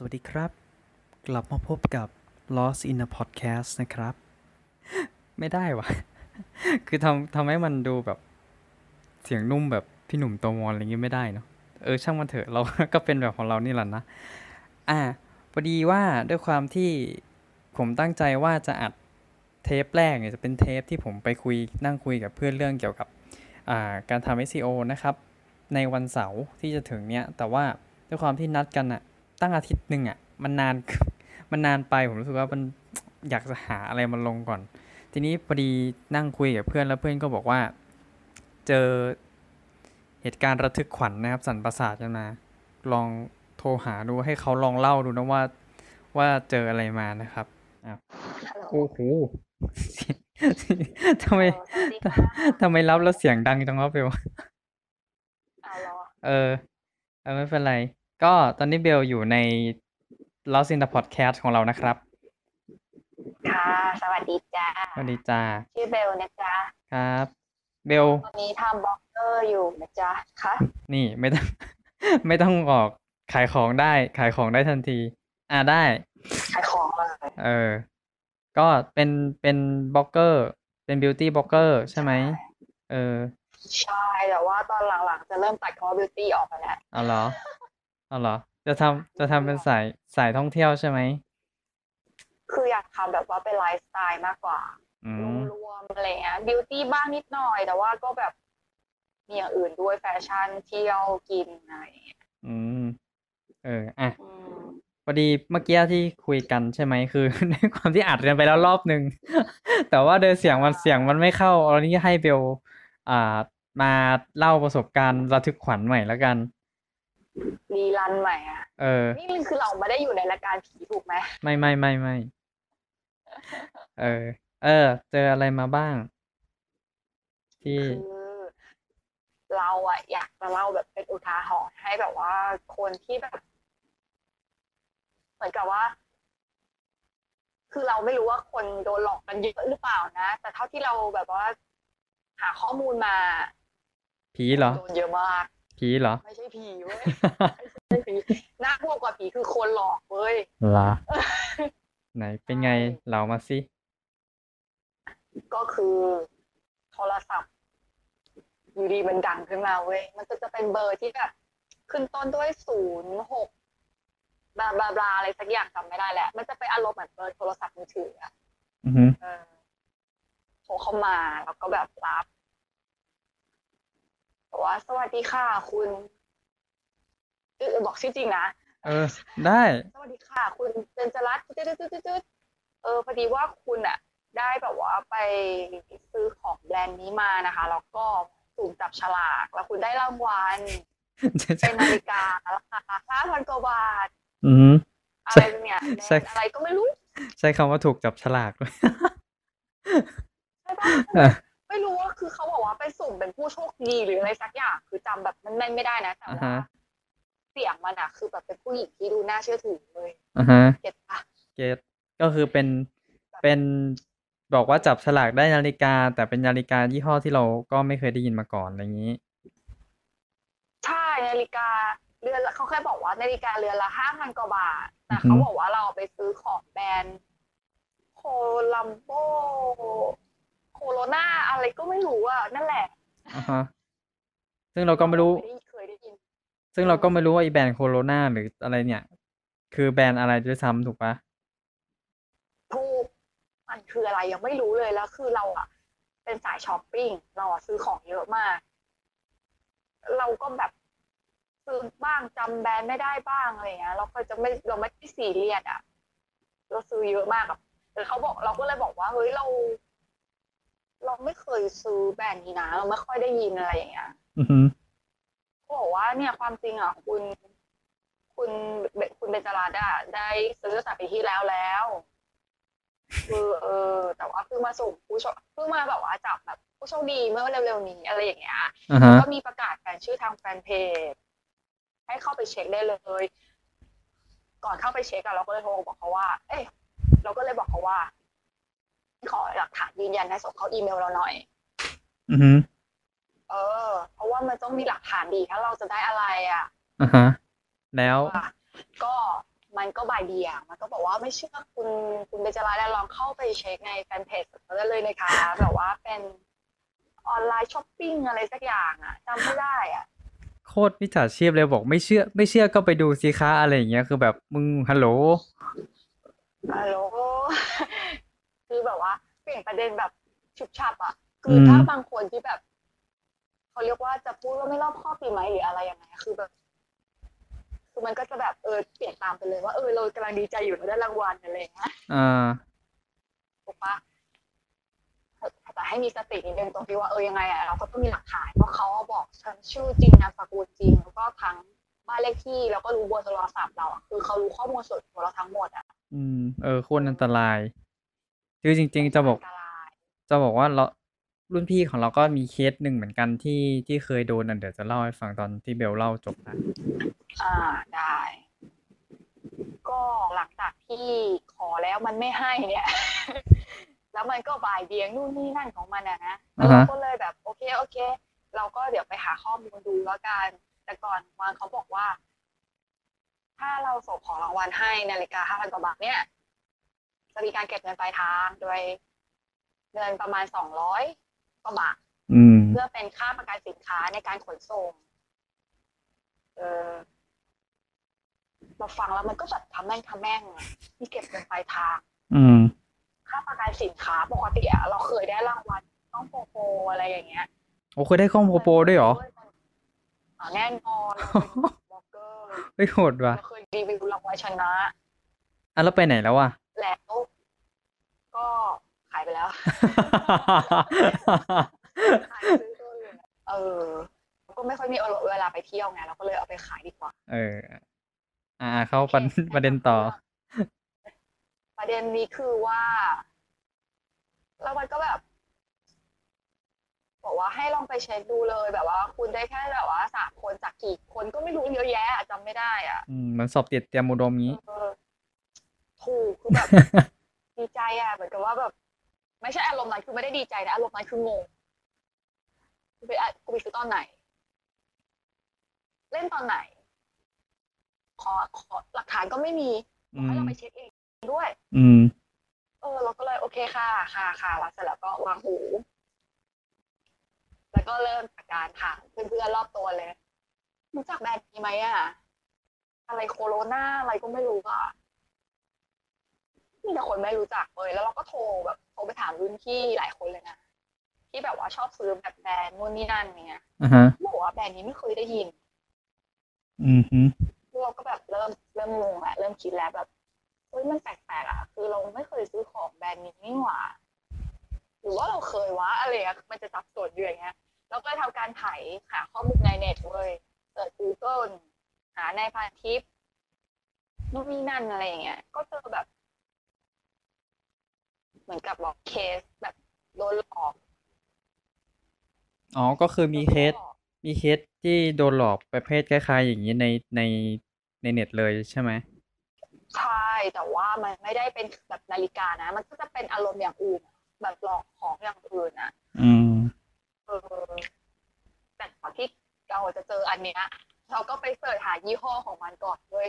สวัสดีครับ กลับมาพบกับ Lost in a Podcast นะครับ ไม่ได้วะคือทำทำให้มันดูแบบเสียงนุ่มแบบพี่หนุ่มโตมอนอะไรเงี้ยไม่ได้เนาะเออช่างมันเถอะเราก็เป็นแบบของเรานี่แหละนะ อ่าพอดีว่าด้วยความที่ผมตั้งใจว่าจะอัดเทปแรกเนี่ยจะเป็นเทปที่ผมไปคุยนั่งคุยกับเพื่อนเรื่องเกี่ยวกับอ่าการทำ SEO นะครับ ในวันเสาร์ที่จะถึงเนี้ยแต่ว่าด้วยความที่นัดกันอะ ตั้งอาทิตย์หนึ่งอะมันนานมันนานไปผมรู้สึกว่ามันอยากจะหาอะไรมาลงก่อน ทีนี้พอดีนั่งคุยกับเพื่อนแล้วเพื่อนก็บอกว่า เจอเหตุการณ์ระทึกขวัญนะครับ สั่นประสาทกันมา ลองโทรหาดูให้เขาลองเล่าดูนะว่า ว่าเจออะไรมานะครับอ้าวฮัลโหลโอ้โหทำไมสวัสดีค่ะทำไมรับแล้วเสียงดังจังวะเบลเอาเหรอเออ เออไม่เป็นไร ก็ตอนนี้เบลอยู่ใน Lost in the Podcast ของเรานะครับ ค่ะ สวัสดีจ้า สวัสดีจ้า ชื่อเบลนะจ๊ะ ครับ เบล ตอนนี้ทำบล็อกเกอร์อยู่นะจ๊ะ ค่ะ นี่ไม่ต้อง ไม่ต้องออกขายของได้ ขายของได้ทันที อ่าได้ ขายของเลย เออ ก็เป็น เป็นบล็อกเกอร์ เป็น beauty blogger ใช่ไหม เออ ใช่ แต่ว่าตอนหลังๆ จะเริ่มตัดคำว่า beauty ออกไปแล้วเอาเหรอ เอาเหรอ จะทำจะทำเป็นสายสายท่องเที่ยวใช่ไหม คืออยากทำแบบว่าเป็นไลฟ์สไตล์มากกว่าอืมรวมๆอะไรเงี้ย beauty บ้างนิดหน่อย แต่ว่าก็แบบมีอย่างอื่นด้วยแฟชั่นเที่ยวกินอะไรอย่างเงี้ยอืม เออ อะ อืม พอดีเมื่อกี้ที่คุยกันใช่ไหมคือ ในความที่อัดกันไปแล้วรอบหนึ่ง แต่ว่าเดินเสียงมันเสียงมันไม่เข้าเอานี้ให้เบล อ่า มาเล่าประสบการณ์ระทึกขวัญใหม่แล้วกัน รีรันใหม่อะเออ นี่คือเราไม่ได้อยู่ในรายการผีถูกไหมไม่ไม่ไม่ไม่เออ เออ เจออะไรมาบ้าง ที่คือเราอะอยากจะเล่าแบบเป็นอุทาหรณ์ให้แบบว่าคนที่แบบ เหมือนกับว่า คือเราไม่รู้ว่าคนโดนหลอกกันเยอะหรือเปล่านะ แต่เท่าที่เราแบบว่า หาข้อมูลมาผีเหรอ โดนเยอะมาก ผีเหรอ ไม่ใช่ผีเว้ยไม่ใช่ผีน่ากลัวกว่าผีคือคนหลอกเว้ยล่ะไหนเป็นไงเล่ามาสิ ก็คือโทรศัพท์อยู่ดีมันดังขึ้นมาเว้ย มันก็จะเป็นเบอร์ที่แบบขึ้นต้นด้วยศูนย์หกบลาบลาบลาอะไรสักอย่างจำไม่ได้แหละ มันจะไปนอารมณ์เหมือนเบอร์โทรศัพท์มือถืออะอือหือเออโทรเข้ามาแล้วก็แบบรับ บอกว่าสวัสดีค่ะคุณเออบอกชื่อจริงนะเออ ได้ สวัสดีค่ะ คุณเบญจรัตน์จืดจืดจืดจืดเออพอดีว่าคุณอะได้แบบว่าไปซื้อของแบรนด์นี้มานะคะ แล้วก็สุ่มจับฉลากแล้วคุณได้รางวัลเป็นนาฬิการาคาห้าพันกว่าบาท อือหืออะไรเนี่ยแบรใช่นด์อะไรก็ไม่รู้ ใช้คำว่าถูกจับฉลากด้วยใช่ปะ ดีหรืออะไรสักอย่างคือจำแบบมันแม่นไม่ได้นะแต่อ่าว่าฮะเสียงมันอะคือแบบเป็นผู้หญิงที่ดูน่าเชื่อถือเลยอ่าฮะเก็ตปะเกตก็คือเป็นเป็นบอกว่าจับฉลากได้นาฬิกา แต่เป็นนาฬิกายี่ห้อที่เราก็ไม่เคยได้ยินมาก่อนอะไรอย่างนี้ ใช่นาฬิกาเรือนละเขาแค่บอกว่านาฬิกาเรือนละห้าพันกว่าบาทแต่อือฮึเขาบอกว่าเราไปซื้อของแบรนด์โคลัมโบโคโรนาอะไรก็ไม่รู้อะนั่นแหละอ่าฮะ ซึ่งเราก็ไม่รู้ด้เคยได้ยิน ซึ่งเราก็ไม่รู้ว่าไอีแบรนด์โคโรนาหรืออะไรเนี่ย คือแบรนด์อะไรด้วยซ้ำถูกปะถูกมันคืออะไรยังไม่รู้เลยแล้ว คือเราอะ เป็นสายช้อปปิ้งเราอะซื้อของเยอะมาก เราก็แบบซื้อบ้างจำแบรนด์ไม่ได้บ้างอะไรเงี้ยเราก็จะไม่เราไม่ได้ซีเรียสอะเราซื้อเยอะมากอะแต่เขาบอกเราก็เลยบอกว่าเฮ้ยเรา เราไม่เคยซื้อแบรนด์นี้นะเราไม่ค่อยได้ยินอะไรอย่างเงี้ย อือหือเขาบอกว่าเนี่ยความจริงอะคุณ คุณเบคุณเบญจราดาได้ซื้อตั้งแต่ปีที่แล้วแล้ว คือเออ แต่ว่าเพิ่งมาส่งผู้โชคเพิ่งมาแบบว่าจับแบบผู้โชคดีเมื่อเร็วๆนี้อะไรอย่างเงี้ยอ่าฮะก็มีประกาศแฟนชื่อทางแฟนเพจให้เข้าไปเช็คได้เลย ก่อนเข้าไปเช็คอะเราก็เลยโทรบอกเขาว่า เอ้ยเราก็เลยบอกเขาว่า ขอหลักฐานยืนยันให้ส่งเขาอีเมลเราหน่อย อือหือ เออ เพราะว่ามันต้องมีหลักฐานดีถ้าเราจะได้อะไรอะอ่าฮะ แล้วว่าก็มันก็บ่ายเบี่ยงมันก็บอกว่าไม่เชื่อคุณคุณเบญจราแล้วลองเข้าไปเช็คในแฟนเพจเขาได้เลยนะคะแบบว่าเป็นออนไลน์ช้อปปิ้งอะไรสักอย่างอะจำไม่ได้อะ โคตรมิจฉาชีพเลยบอกไม่เชื่อ ไม่เชื่อก็ไปดูสิคะอะไรอย่างเงี้ยคือแบบมึงฮัลโหล ฮัลโหล คือแบบว่า เปลี่ยนประเด็นแบบฉุบฉับอะ คือมถ้าบางคนที่แบบ เขาเรียกว่าจะพูดว่าไม่รอบคอบดีไหมหรืออะไรยังไงคือแบบคือมันก็จะแบบเออเปลี่ยนตามไปเลยว่าเออเรากำลังดีใจอยู่เราได้รางวัลอะไรอย่างเงี้ยอ่าถูกปะแต่ให้มีสตินิดนึงตรงที่ว่าเออยังไงอะเราก็ต้องมีหลักฐานเพราะเขาบอกฉันชื่อจริงนามสกุลจริงแล้วก็ทั้งบ้านเลขที่แล้วก็รู้เบอร์โทรศัพท์เราอะคือเขารู้ข้อมูลส่วนตัวเราทั้งหมดอะอืมเออโคตรอันตราย คือจริง ๆ จะบอกนตรายจะบอกว่าเรา รุ่นพี่ของเราก็มีเคสหนึ่งเหมือนกันที่ที่เคยโดนอะเดี๋ยวจะเล่าให้ฟังตอนที่เบลเล่าจบนะอ่าได้ ก็หลังจากที่ขอแล้วมันไม่ให้เนี่ย แล้วมันก็บ่ายเบียงนู่นนี่นั่นของมันอะนะแล้วเราก็เลยแบบโอเคโอเค เราก็เดี๋ยวไปหาข้อมูลดูแล้วกัน แต่ก่อนวางเขาบอกว่า ถ้าเราส่งของรางวัลให้นาฬิกาห้าพันกว่าบาทเนี่ยจะมีการเก็บเงินปลายทางโดยเงินประมาณสองร้อย กว่าบาทอืมเพื่อเป็นค่าประกันสินค้าในการขนส่ง เออเราฟังแล้วมันก็แบบทำแม่งทำแม่งอะที่เก็บเงินปลายทางอืมค่าประกันสินค้าปกติอะเราเคยได้รางวัลต้องโปรโปรอะไรอย่างเงี้ยโอ้เคยได้ข้องโปรโปรด้วยเหรออ่าแน่นอนเราเป็นบล็อกเกอร์เฮ้ยโหดว่ะเราเคยรีวิวรางวัลชนะอะแล้วไปไหนแล้วอะแล้วก็ ขายไปแล้วขายซื้อตัวอื่นเออก็ไม่ค่อยมีเวลาไปเที่ยวไงเราก็เลยเอาไปขายดีกว่า เออ อ่า เข้าประโอเคประเด็นต่อ ประเด็นนี้คือว่าแล้วมันก็แบบบอกว่าให้ลองไปเช็คดูเลยแบบว่า คุณได้แค่แบบว่าสามคนจากกี่คนก็ไม่รู้เยอะแยะอะจำไม่ได้ อะ อืมเหมือนสอบติดเตรียมอุดมงี้เออถูกคือแบบดีใจอะเหมือนกับว่าแบบ ไม่ใช่อารมณ์นั้นคือไม่ได้ดีใจนะอารมณ์นั้นคืองงกูไปอะกูไปซื้อตอนไหน เล่นตอนไหน ขอขอหลักฐานก็ไม่มีบอกให้เราไปเช็คเองด้วย อืม เออ เราก็เลยโอเคค่ะ ค่ะค่ะแล้วเสร็จแล้วก็วางหู แล้วก็เริ่มจากการถามเพื่อนๆรอบตัวเลยรู้จักแบรนด์นี้ไหมอะอะไรโคโรนาอะไรก็ไม่รู้อะ มีแต่คนไม่รู้จักเลย แล้วเราก็โทรแบบโทรไปถามรุ่นพี่หลายคนเลยนะที่แบบว่าชอบซื้อแบบแบรนด์นู่นนี่นั่นเนี่ยอ่าฮะบอกว่าแบรนด์นี้ไม่เคยได้ยิน อืมฮึเราก็แบบเริ่มเริ่มงงแหละเริ่มคิดแล้วแบบเฮ้ยมันแปลกๆอะ คือเราไม่เคยซื้อของแบรนด์นี้นี่หว่าหรือว่าเราเคยวะอะไรอะมันจะสับสนอยู่อย่างเงี้ยเราก็เลยทำการไถหาข้อมูลในเน็ตเลยเสิร์ช Google หาในพันทิปนู่นนี่นั่นอะไรอย่างเงี้ย ก็เจอแบบ เหมือนกับบอกเคสแบบโดนหลอกอ๋อก็คือมีเคสโดนหลอกมีเคสที่โดนหลอกประเภทคล้ายๆ อย่างนี้ในในในเน็ตเลยใช่ไหมใช่แต่ว่ามันไม่ได้เป็นแบบนาฬิกานะ มันก็จะเป็นอารมณ์อย่างอื่นอะแบบหลอกของอย่างอื่นอะ อืมเออแต่ก่อนที่เราจะเจออันเนี้ยเราก็ไปเสิร์ชหายี่ห้อของมันก่อนเลย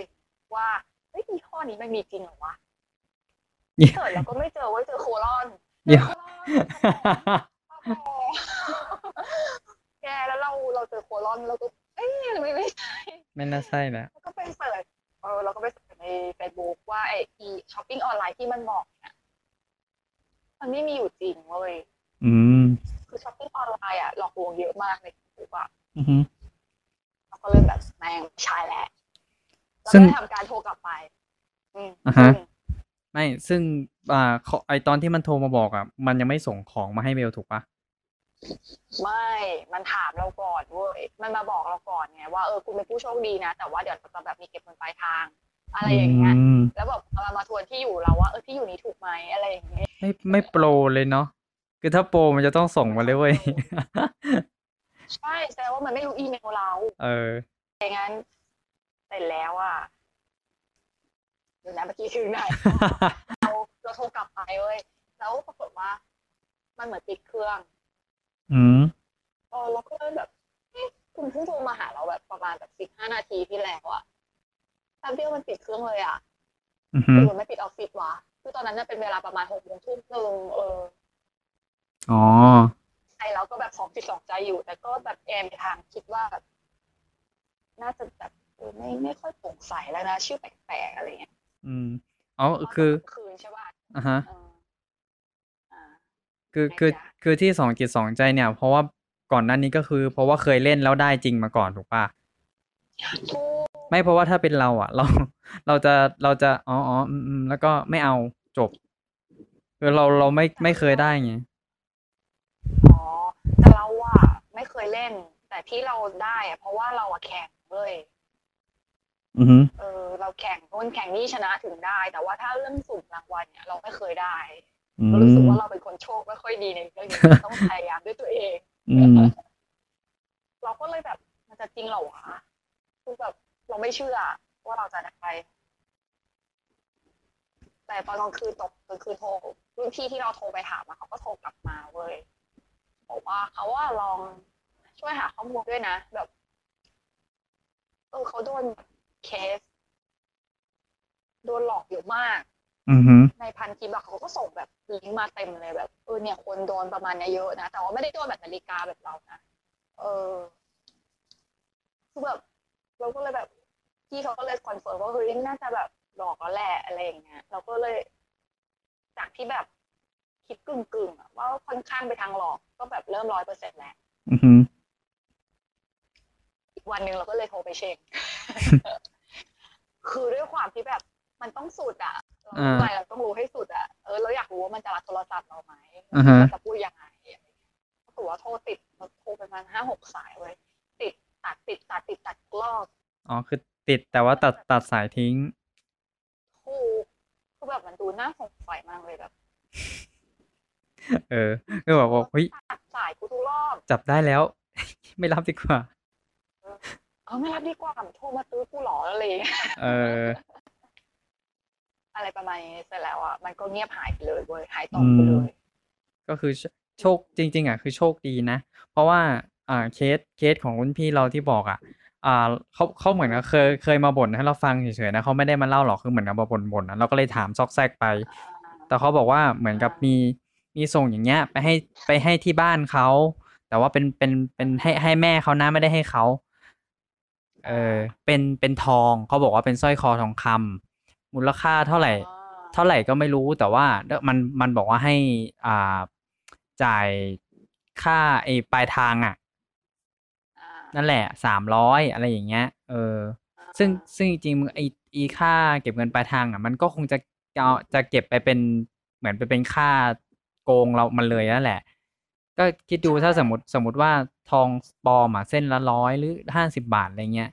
ว่าเฮ้ยยี่ห้อนี้มันมีจริงเหรอวะยี่ เสิร์ชแล้วก็ไม่เจอเว่าเจอโคลอนเจยี่อห้โคอลอนแกแล้วเราเราเจอโคลอนเราก็เอ้ยไม่ไม่ใช่ไม่น่าใช่นะแล้วก็ไปเสิร์ชเออเราก็ไปเสิร์ชในเฟซบุ๊กว่าไอ้อีช้อปปิ้งออนไลน์ที่มันบอกเนี่ยมันไม่มีอยู่จริงเว้ยอืม ซึ่งอ่าเขาไอตอนที่มันโทรมาบอกอะ มันยังไม่ส่งของมาให้เบลถูกปะไม่ มันถามเราก่อนเว้ย มันมาบอกเราก่อนไงว่าเออคุณเป็นผู้โชคดีนะ แต่ว่าเดี๋ยวเราจะแบบมีเก็บเงินปลายทาง อะไรอย่างเงี้ยอืมแล้วแบบเอามาทวนที่อยู่เราว่าเออที่อยู่นี้ถูกไหมอะไรอย่างเงี้ย ไม่ไม่โปรเลยเนาะ คือถ้าโปรมันจะต้องส่งมาเลยเว้ย ใช่แสดงว่ามันไม่รู้อีเมลเรา เอออย่างนั้นเสร็จแล้วอะ เดี๋ยวนะเมื่อกี้ถึงไหนเราเราโทรกลับไปเว้ยแล้วปรากฏว่า มันเหมือนปิดเครื่อง อืมเออเราก็เลยแบบเอ๊ะคุณเพิ่งโทรมาหาเราแบบประมาณแบบสิบห้านาทีที่แล้วอะแป๊บเดียวมันปิดเครื่องเลยอะอือฮึคือมันไม่ปิดออฟฟิศวะคือตอนนั้นน่ะเป็นเวลาประมาณหกโมงทุ่มหนึ่งเอออ๋อใจเราก็แบบสองจิตสองใจอยู่ แต่ก็แบบแอมไปทางคิดว่าแบบน่าจะแบบเออไม่ไม่ค่อยโปร่งใสแล้วนะ ชื่อแปลกๆอะไรเงี้ย อืม อ๋อคือคืนใช่ป่ะอะฮะ เอออ่าคือ ไงคือ จ๊ะคือที่สองจิตสองใจเนี่ย เพราะว่าก่อนหน้านี้ก็คือ เพราะว่าเคยเล่นแล้วได้จริงมาก่อนถูกป่ะ ถูกไม่เพราะว่าถ้าเป็นเราอะ เรา เราจะ เราจะ อ๋ออ๋ออืมอืมแล้วก็ไม่เอาจบ คือเรา เราไม่ ไม่เคยได้ไง อ๋อแต่เราอะไม่เคยเล่น แต่ที่เราได้อะเพราะว่าเราอะแข่งเลย อือฮึเออเราแข่งนู่นแข่งนี่ชนะถึงได้ แต่ว่าถ้าเรื่องสุ่มรางวัลเนี่ยเราไม่เคยได้อืเรารู้สึกมว่าเราเป็นคนโชคไม่ค่อยดีในเรื่องนี้ต้องพยายามด้วยตัวเอง อืม เราก็เลยแบบมันจะจริงเหรอวะคือแบบเราไม่เชื่อว่าเราจะได้แต่ตอนกลางคืนตกกลางคืนโทรรุ่นพี่ที่เราโทรไปถามอะเขาก็โทรกลับมาเว้ยบอกว่าเขาว่าลองช่วยหาข้อมูลด้วยนะ แบบ เออเขาโดน เคส โดนหลอกเยอะมาก อือฮึในพันทิปอะเขาก็ส่งแบบลิงก์มาเต็มเลยแบบเออเนี่ยคนโดนประมาณเนี้ยเยอะนะ แต่ว่าไม่ได้โดนแบบนาฬิกาแบบเรานะ เออ คือแบบ เราก็เลยแบบพี่เขาก็เลย confirm ว่าเฮ้ยน่าจะแบบหลอกแล้วแหละอะไรอย่างเงี้ย เราก็เลย จากที่แบบคิดกึ่งกึ่งๆอะว่าค่อนข้างไปทางหลอก ก็แบบเริ่มร้อยเปอร์เซ็นต์แล้ว อือฮึอีกวันหนึ่งเราก็เลยโทรไปเช็ค คือด้วยความที่แบบ มันต้องสุดอะเราอ่าทำไมเราต้องรู้ให้สุดอะเออเราอยากรู้ว่ามันจะรับโทรศัพท์เราไหมอ่าฮะมันจะพูดยังไงอะไรเงี้ยปรากฏว่าโทรติดเราโทรไปประมาณห้าหกสายเว้ยติดตัดติดตัดติดตัดรอบอ๋อคือติดแต่ว่าตัดตัดสายทิ้งถูกคือแบบมันดูน่าสงสัยมากเลยแบบเออก็แบบว่าเฮ้ยตัดสายกูทุกรอบจับได้แล้ว ไม่รับดีกว่า เออไม่รับดีกว่าโทรมาตื้อกูเหรออะไรอย่างเงี้ยเออ อะไรประมาณนี้เสร็จแล้วอะมันก็เงียบหายไปเลยเว้ยหายต่อไปเลย ก็คือโชโชคจริง ๆ อะ คือโชคดีนะ เพราะว่า อ่าเคสเคสของรุ่นพี่เราที่บอกอะ อ่าเขาเขาเหมือนกับเคยเคยมาบ่นให้เราฟังเฉยๆนะเขาไม่ได้มาเล่าหรอกคือเหมือนกับมาบ่นๆนะเราก็เลยถามซอกแซกไป แต่เขาบอกว่าเหมือนกับมีมีส่งอย่างเงี้ย ไปให้ไปให้ที่บ้านเขาแต่ว่าเป็นเป็นเป็นให้ให้แม่เขานะไม่ได้ให้เขา เออเป็นเป็นทองเขาบอกว่าเป็นสร้อยคอทองคำมูลค่าเท่าไหร่อ่าเท่าไหร่ก็ไม่รู้แต่ว่ามันมันบอกว่าให้อ่าจ่ายค่าไอ้ปลายทางอะอ่านั่นแหละสามร้อยอะไรอย่างเงี้ย เออ ซึ่งซึ่งจริงๆมึงไออีค่าเก็บเงินปลายทางอะ มันก็คงจะเอาจะเก็บไปเป็นเหมือนไปเป็นค่าโกงเรามันเลยนั่นแหละ ก็คิดดูถ้าสมมติสมมติว่าทองปลอมอะเส้นละร้อยหรือห้าสิบาทอะไรเงี้ย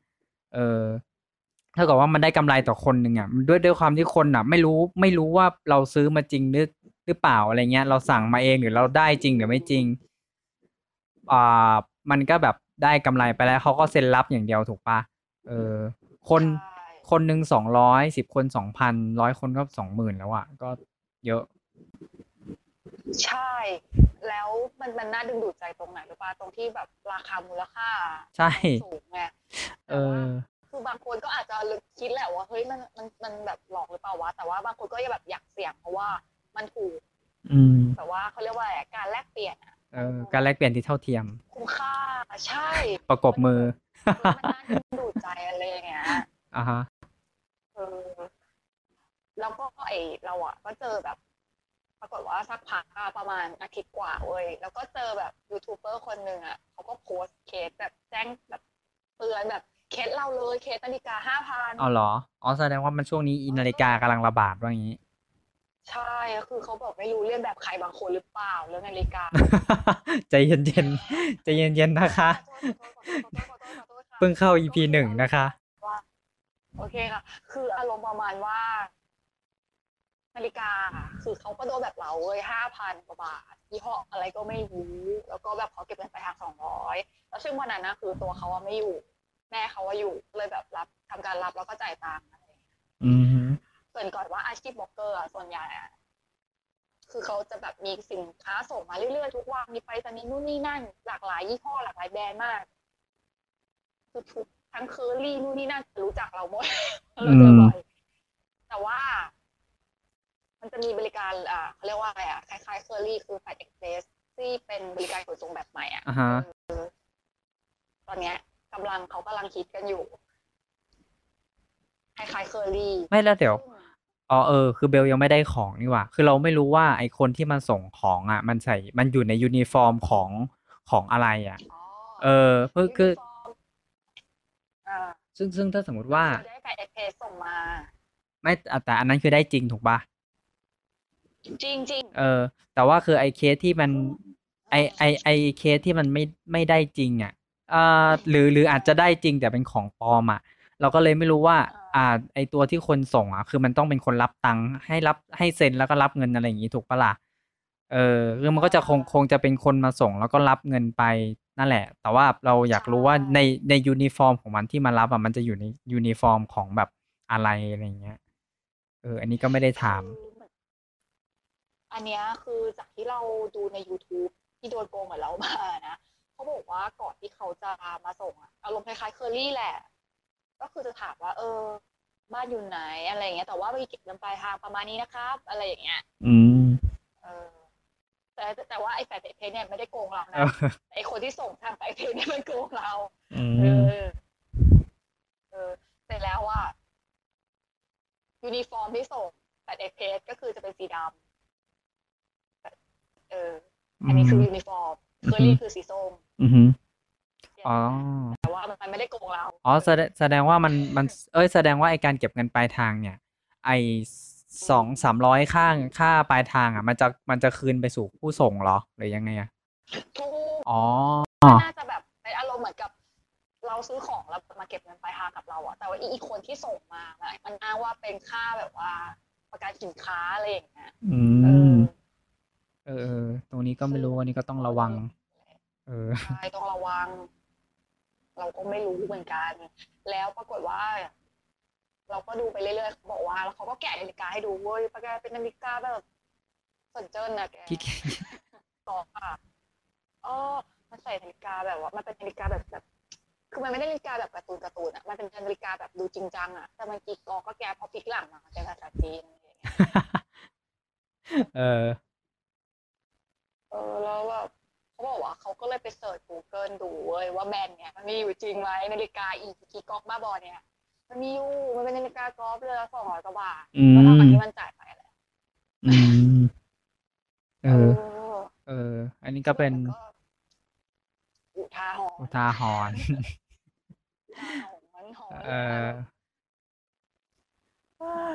เออเท่ากับว่ามันได้กำไรต่อคนหนึ่งอะด้วยด้วยความที่คนอะ ไม่รู้ไม่รู้ว่าเราซื้อมาจริงหรือหรือเปล่าอะไรเงี้ย เราสั่งมาเองหรือเราได้จริงหรือไม่จริงอ่ามันก็แบบได้กำไรไปแล้วเขาก็เซ็นรับอย่างเดียวถูกปะเออ คนใช่คนหนึ่งสองร้อยสิบคนสองพันร้อยคนก็สองหมื่นแล้วอะก็เยอะ ใช่ แล้วมันมันน่าดึงดูดใจตรงไหนหรือปะตรงที่แบบราคามูลค่าใช่สูงไงเอแต่ว่าอคือบางคนก็อาจจะคิดแหละว่าเฮ้ยมันมันมันแบบหลอกหรือเปล่าวะแต่ว่าบางคนก็ยังแบบอยากเสี่ยงเพราะว่ามันถูก อืมแต่ว่าเขาเรียกว่าอะไรการแลกเปลี่ยนอะเออการแลกเปลี่ยนที่เท่าเทียมคุ้มค่าใช่ ประกบมือเออมันน่าดึงดูดใจอะไรอย่างเงี้ยอ่าฮะเออแล้วก็ไอเราอะก็เจอแบบปรากฏว่าสักพักอะประมาณอาทิตย์กว่าเว้ยแล้วก็เจอแบบยูทูบเบอร์คนหนึ่งอะเขาก็โพสต์เคสแบบแจ้งแบบเตือนแบบเคสเราเลยเคสนาฬิกาห้าพันเอาเหรออ๋อแสดงว่ามันช่วงนี้อินาฬิกากำลังระบาดว่าอย่างนี้ ใช่คือเขาบอกไม่รู้เรียนแบบใครบางคนหรือเปล่าเรื่องนาฬิกา ใจเย็นๆใจเย็นๆนะคะขอโทษขอโทษขอโทษขอโทษขอโทษค่ะเพิ่งเข้า EP หนึ่งนะคะว่าโอเคค่ะ คืออารมณ์ประมาณว่า นาฬิกาอะคือเขาก็โดนแบบเราเลยห้าพันกว่าบาทยี่ห้ออะไรก็ไม่รู้แล้วก็แบบเขาเก็บเงินไปทางสองร้อยแล้วซึ่งวันนั้นนะคือตัวเขาอะไม่อยู่ แม่เขาว่าอยู่เลยแบบรับทำการรับแล้วก็จ่ายตังค์อะไรอย่างเงี้ยอืมฮึเกริ่นก่อนว่าอาชีพบล็อกเกอร์อะส่วนใหญ่อะคือเขาจะแบบมีสินค้าส่งมาเรื่อยๆทุกวันมีไปรษณีย์นู่นนี่นั่น หลากหลายยี่ห้อหลากหลายแบรนด์มากคือทุกทั้งเคอรี่นู่นนี่นั่นรู้จักเราหมดเราเจอบ่อยแต่ว่า มันจะมีบริการอ่าเขาเรียกว่าอะไรอะคล้ายๆเคอรี่คือ Flash Express ที่เป็นบริการขนส่งแบบใหม่อะอ่าฮะเออตอนเนี้ยกำลังเขากำลังคิดกันอยู่คล้ายๆเคอรี่ไม่แล้วเดี๋ยวอ๋อเออคือเบลยังไม่ได้ของนี่หว่า คือเราไม่รู้ว่าไอคนที่มันส่งของอะ มันใส่มันอยู่ในยูนิฟอร์มของของอะไรอะอ๋อเออเพื่อคือยูนิฟอร์มอ่าซึ่งซึ่งถ้าสมมติว่าคือได้ Flash Express ส่งมา ไม่อะแต่อันนั้นคือได้จริงถูกปะ จริงจริงเออ แต่ว่าคือไอเคสที่มัน ไอไอไอเคสที่มันไม่ไม่ได้จริงอะอ่าหรือหรืออาจจะได้จริงแต่เป็นของปลอมอะ เราก็เลยไม่รู้ว่า อ่า ไอตัวที่คนส่งอะ คือมันต้องเป็นคนรับตังค์ให้รับให้เซ็นแล้วก็รับเงินอะไรอย่างงี้ถูกปะล่ะเออคือมันก็จะคงคงจะเป็นคนมาส่งแล้วก็รับเงินไปนั่นแหละ แต่ว่าเราอยากรู้ว่าในในยูนิฟอร์มของมันที่มารับอะมันจะอยู่ในยูนิฟอร์มของแบบอะไรอะไรอย่างเงี้ย เออ อันนี้ก็ไม่ได้ถามคื อเหมือนอันเนี้ยคือจากที่เราดูใน YouTube ที่โดนโกงเหมือนเรามานะเขาบอกว่าก่อนที่เขาจะมาส่งอะอารมณ์คล้ายๆเคอรี่แหละ ก็คือจะถามว่า เออ บ้านอยู่ไหนอะไรอย่างเงี้ยแต่ว่าไปเก็บเงินปลายทางประมาณนี้นะครับ อะไรอย่างเงี้ย อืมเออแต่แต่ว่าไอ้แฟนเพจเนี่ยไม่ได้โกงเราเอนะอไอ้คนที่ส่งทางแฟนเพจเนี่ยมันโกงเราอืเอมอเออเสร็จแล้วว่ายูนิฟอร์มที่ส่ง Flash Express ก็คือจะเป็นสีดำเออ อันนี้คือยูนิฟอร์มเคอรี่คือสีส้มอือหืออ๋อแต่ว่ามันไม่ได้โกงเรา อ๋อแสดงแสดงว่ามันมัน เอ้ยแสดงว่าไอการเก็บเงินปลายทางเนี่ย ไอสองสามร้อยค่าค่าปลายทางอะ มันจะมันจะคืนไปสู่ผู้ส่งเหรอหรือยังไงอะทุกอ๋อน่าจะแบบเป็นอารมณ์เหมือนกับ เราซื้อของแล้วมาเก็บเงินปลายทางกับเราอะแต่ว่าอีกคนที่ส่งมามันมันอ้างว่าเป็นค่าแบบว่าประกันสินค้าอะไรอย่างเงี้ยอืเอมอ เออเออตรงนี้ก็ไม่รู้อันนี้ก็ต้องระวัง เออ ใช่ต้องระวัง เราก็ไม่รู้เหมือนกัน แล้วปรากฏว่า เราก็ดูไปเรื่อยๆเขาบอกว่า แล้วเขาก็แกะนาฬิกาให้ดูเว้ยปะแกเป็นนาฬิกาแบบสนเจิ้นนะแก ขี้เกียจต่อค่ะอ๋อมันใส่นาฬิกาแบบว่า มันเป็นนาฬิกาแบบแบบ คือมันไม่ได้นาฬิกาแบบการ์ตูนการ์ตูนอะ มันเป็นนาฬิกาแบบดูจริงจังอะ แต่มันกีกอก็แกพอพลิกหลังมาเป็นภาษาจีนอะไรอย่างเงี้ย เออ เออแล้วแบบเขาบอกว่าเขาก็เลยไปเสิร์ช Google ดูเว้ยว่าแบรนด์เนี้ยมันมีอยู่จริงไหมนาฬิกาอีกีก๊อกบ้าบอเนี่ย มันมีอยู่มันเป็นนาฬิกากอล์ฟเลยละสองร้อยกว่าบาทอืม ก็เท่ากับที่มันจ่ายไปแหละอืม เออเออเออ อันนี้ก็เป็นอุทาหรณ์อุทาหรณ์อุทาหรณ์ มันหอนเออเออ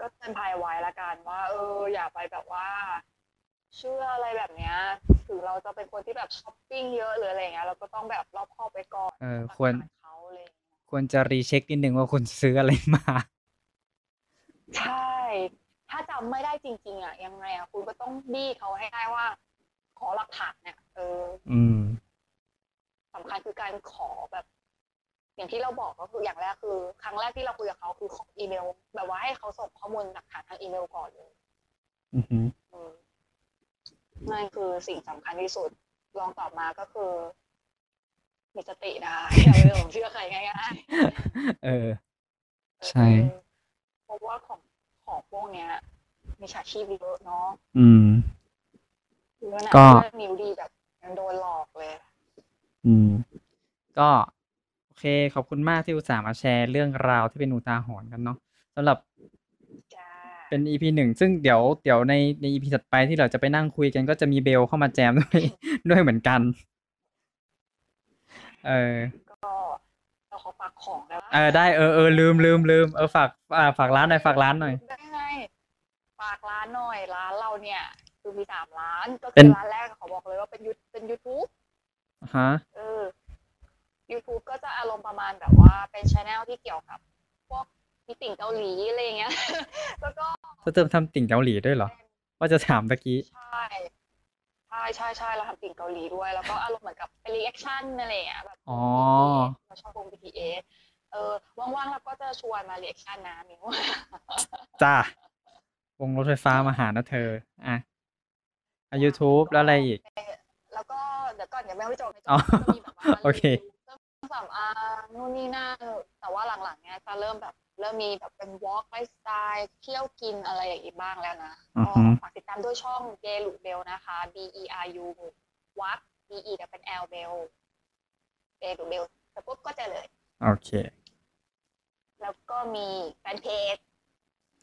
ก็เตือนภัยไว้ละกันว่า เออ อย่าไปแบบว่า เชื่ออะไรแบบเนี้ยถึงเราจะเป็นคนที่แบบช้อปปิ้งเยอะหรืออะไรเงี้ยเราก็ต้องแบบรอบคอบไปก่อนเออควรตัดขาดเขาอะไรอย่างเงี้ยควรจะรีเช็คนิดนึงว่าคุณซื้ออะไรมา ใช่ ถ้าจำไม่ได้จริง ๆอะยังไงอะคุณก็ต้องบี้เขาให้ได้ว่า ขอหลักฐานเนี่ยเอออืม สำคัญคือการขอแบบ อย่างที่เราบอกก็คืออย่างแรกคือ ครั้งแรกที่เราคุยกับเขาคือขออีเมล แบบว่าให้เขาส่งข้อมูลหลักฐานทางอีเมลก่อนเลย อือหืออืม นั่นคือสิ่งสำคัญที่สุดลองตอบมาก็คือมีสตินะคะอย่าไปหลงเชื่อใครง่ายเออๆใช่เออเพราะว่าของของพวกเนี้ยมีฉาชีพเยอะเนาะอืมเพื่อนอะก็เพื่อนนิวดีแบบยังโดนหลอกเลย อืม ก็โอเค ขอบคุณมากที่อุตส่าห์มาแชร์เรื่องราวที่เป็นอุทาหรณ์กันเนาะสำหรับจ้า เป็น EP หนึ่งซึ่งเดี๋ยวเดี๋ยวในใน EP ถัดไปที่เราจะไปนั่งคุยกันก็จะมีเบลเข้ามาแจมด้วยด้วยเหมือนกัน เออก็เราขอฝากของแล้วเออได้เออเออลืมลืมลืมเออฝากอ่าฝากร้านหน่อยฝากร้านหน่อยได้ไงฝากร้านหน่อยร้านเราเนี่ยคือมีสามร้านก็เป็คืนอร้านแรกเขาบอกเลยว่าเป็นยูเป็น YouTube ฮะเออ YouTube ก็จะอารมณ์ประมาณแบบว่าเป็นช anel ที่เกี่ยวกับ พวกมีติ่งเกาหลีอะไรอย่างเงี้ย แล้วก็ จะเติมทำติ่งเกาหลีด้วยเหรอ ว่าจะถามตะกี้ ใช่ใช่ใช่ใช่เราทำติ่งเกาหลีด้วย แล้วก็อารมณ์เหมือนกับเป็น reaction อะไรอย่างเงี้ยแบบอ๋อเราชอบวง BTS เออว่างๆเราก็จะชวนมา reaction นะมิวจ้าวงรถไฟฟ้ามาหานะเธอ อะอะ YouTube แล้วอะไรอีก แล้วก็เดี๋ยวก่อนเดี๋ยวแม่ไม่จบไม่จบอ๋อก็จะมีแบบว่าโอเคเครื่องสำอางนู่นนี่นั่นแต่ว่าหลังๆเนี้ยจะเริ่มแบบ เริ่มมีแบบเป็น vlog lifestyle เที่ยวกินอะไรอย่างนี้บ้างแล้วนะอือก็ฮึฝากติดตามด้วยช่องเบลูเบลนะคะ B E R U วรรค B E จะเป็น L เบลเบลูเบลแต่ปุ๊บก็เจอเลย โอเค แล้วก็มีแฟนเพจ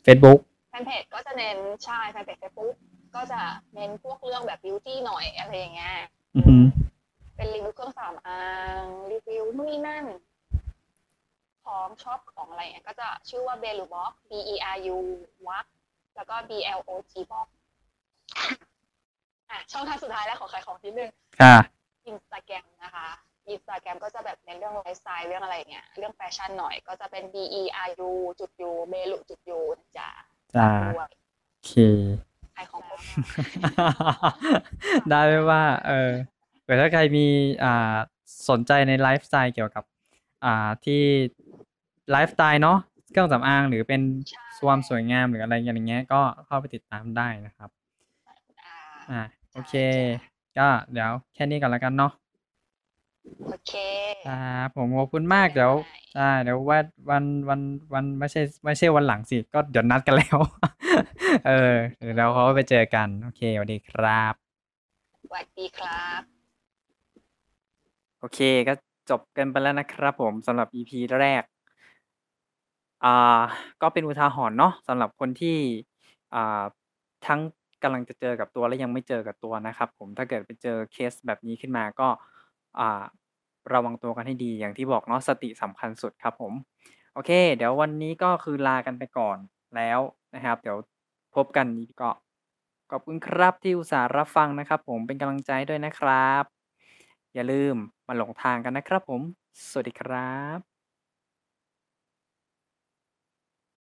Facebook แฟนเพจก็จะเน้นใช่แฟนเพจเฟซบุ๊กก็จะเน้นพวกเรื่องแบบ beauty หน่อยอะไรอย่างเงี้ยอือฮึเป็นรีวิวเครื่องสำอางรีวิวนู่นนี่นั่น ของชอบของอะไรเงี้ยก็จะชื่อว่าเบลู Blog B E R U วรรคแล้วก็ B L O G Blog อะช่องทางสุดท้ายแล้วขอขายของทีนึงค่ะอินสตาแกรมนะคะอินสตาแกรมก็จะแบบเน้นเรื่องไลฟ์สไตล์เรื่องอะไรอย่างเงี้ยเรื่องแฟชั่นหน่อยก็จะเป็น B E R U จุด U เบลูจุด U นะจ๊ะจ้าด้วยโอเคขายของครบได้ไหมว่า เออเผื่อถ้าใครมีอ่าสนใจในไลฟ์สไตล์เกี่ยวกับ อ่าที่ ไลฟ์สไตล์เนาะเครื่องสำอางหรือเป็นใช่ความสวยงามหรืออะไรอย่างเงี้ยก็เข้าไปติดตามได้นะครับ อ่าอ่าโอเคใช่ก็เดี๋ยวแค่นี้ก่อนแล้วกันเนาะโอเคครับผมขอบคุณมากเดี๋ยวได้ใช่เดี๋ยวว่าวันวันวันไม่ใช่ไม่ใช่วันหลังสิ ก็เดี๋ยวนัดกันแล้ว เออเดี๋ยวเราเขาไปเจอกัน โอเคสวัสดีครับสวัสดีครับ โอเคก็จบกันไปแล้วนะครับผมสำหรับ EP แรก อ่า ก็เป็นอุทาหรณ์เนาะสำหรับคนที่ อ่า ทั้งกำลังจะเจอกับตัว และยังไม่เจอกับตัวนะครับผม ถ้าเกิดไปเจอเคสแบบนี้ขึ้นมาก็ อ่า ระวังตัวกันให้ดี อย่างที่บอกเนาะ สติสำคัญสุดครับผม โอเค เดี๋ยววันนี้ก็คือลากันไปก่อนแล้วนะครับ เดี๋ยวพบกันอีกก็ ขอบคุณครับที่อุตส่าห์รับฟังนะครับผม เป็นกำลังใจด้วยนะครับ อย่าลืมมาหลงทางกันนะครับผม สวัสดีครับ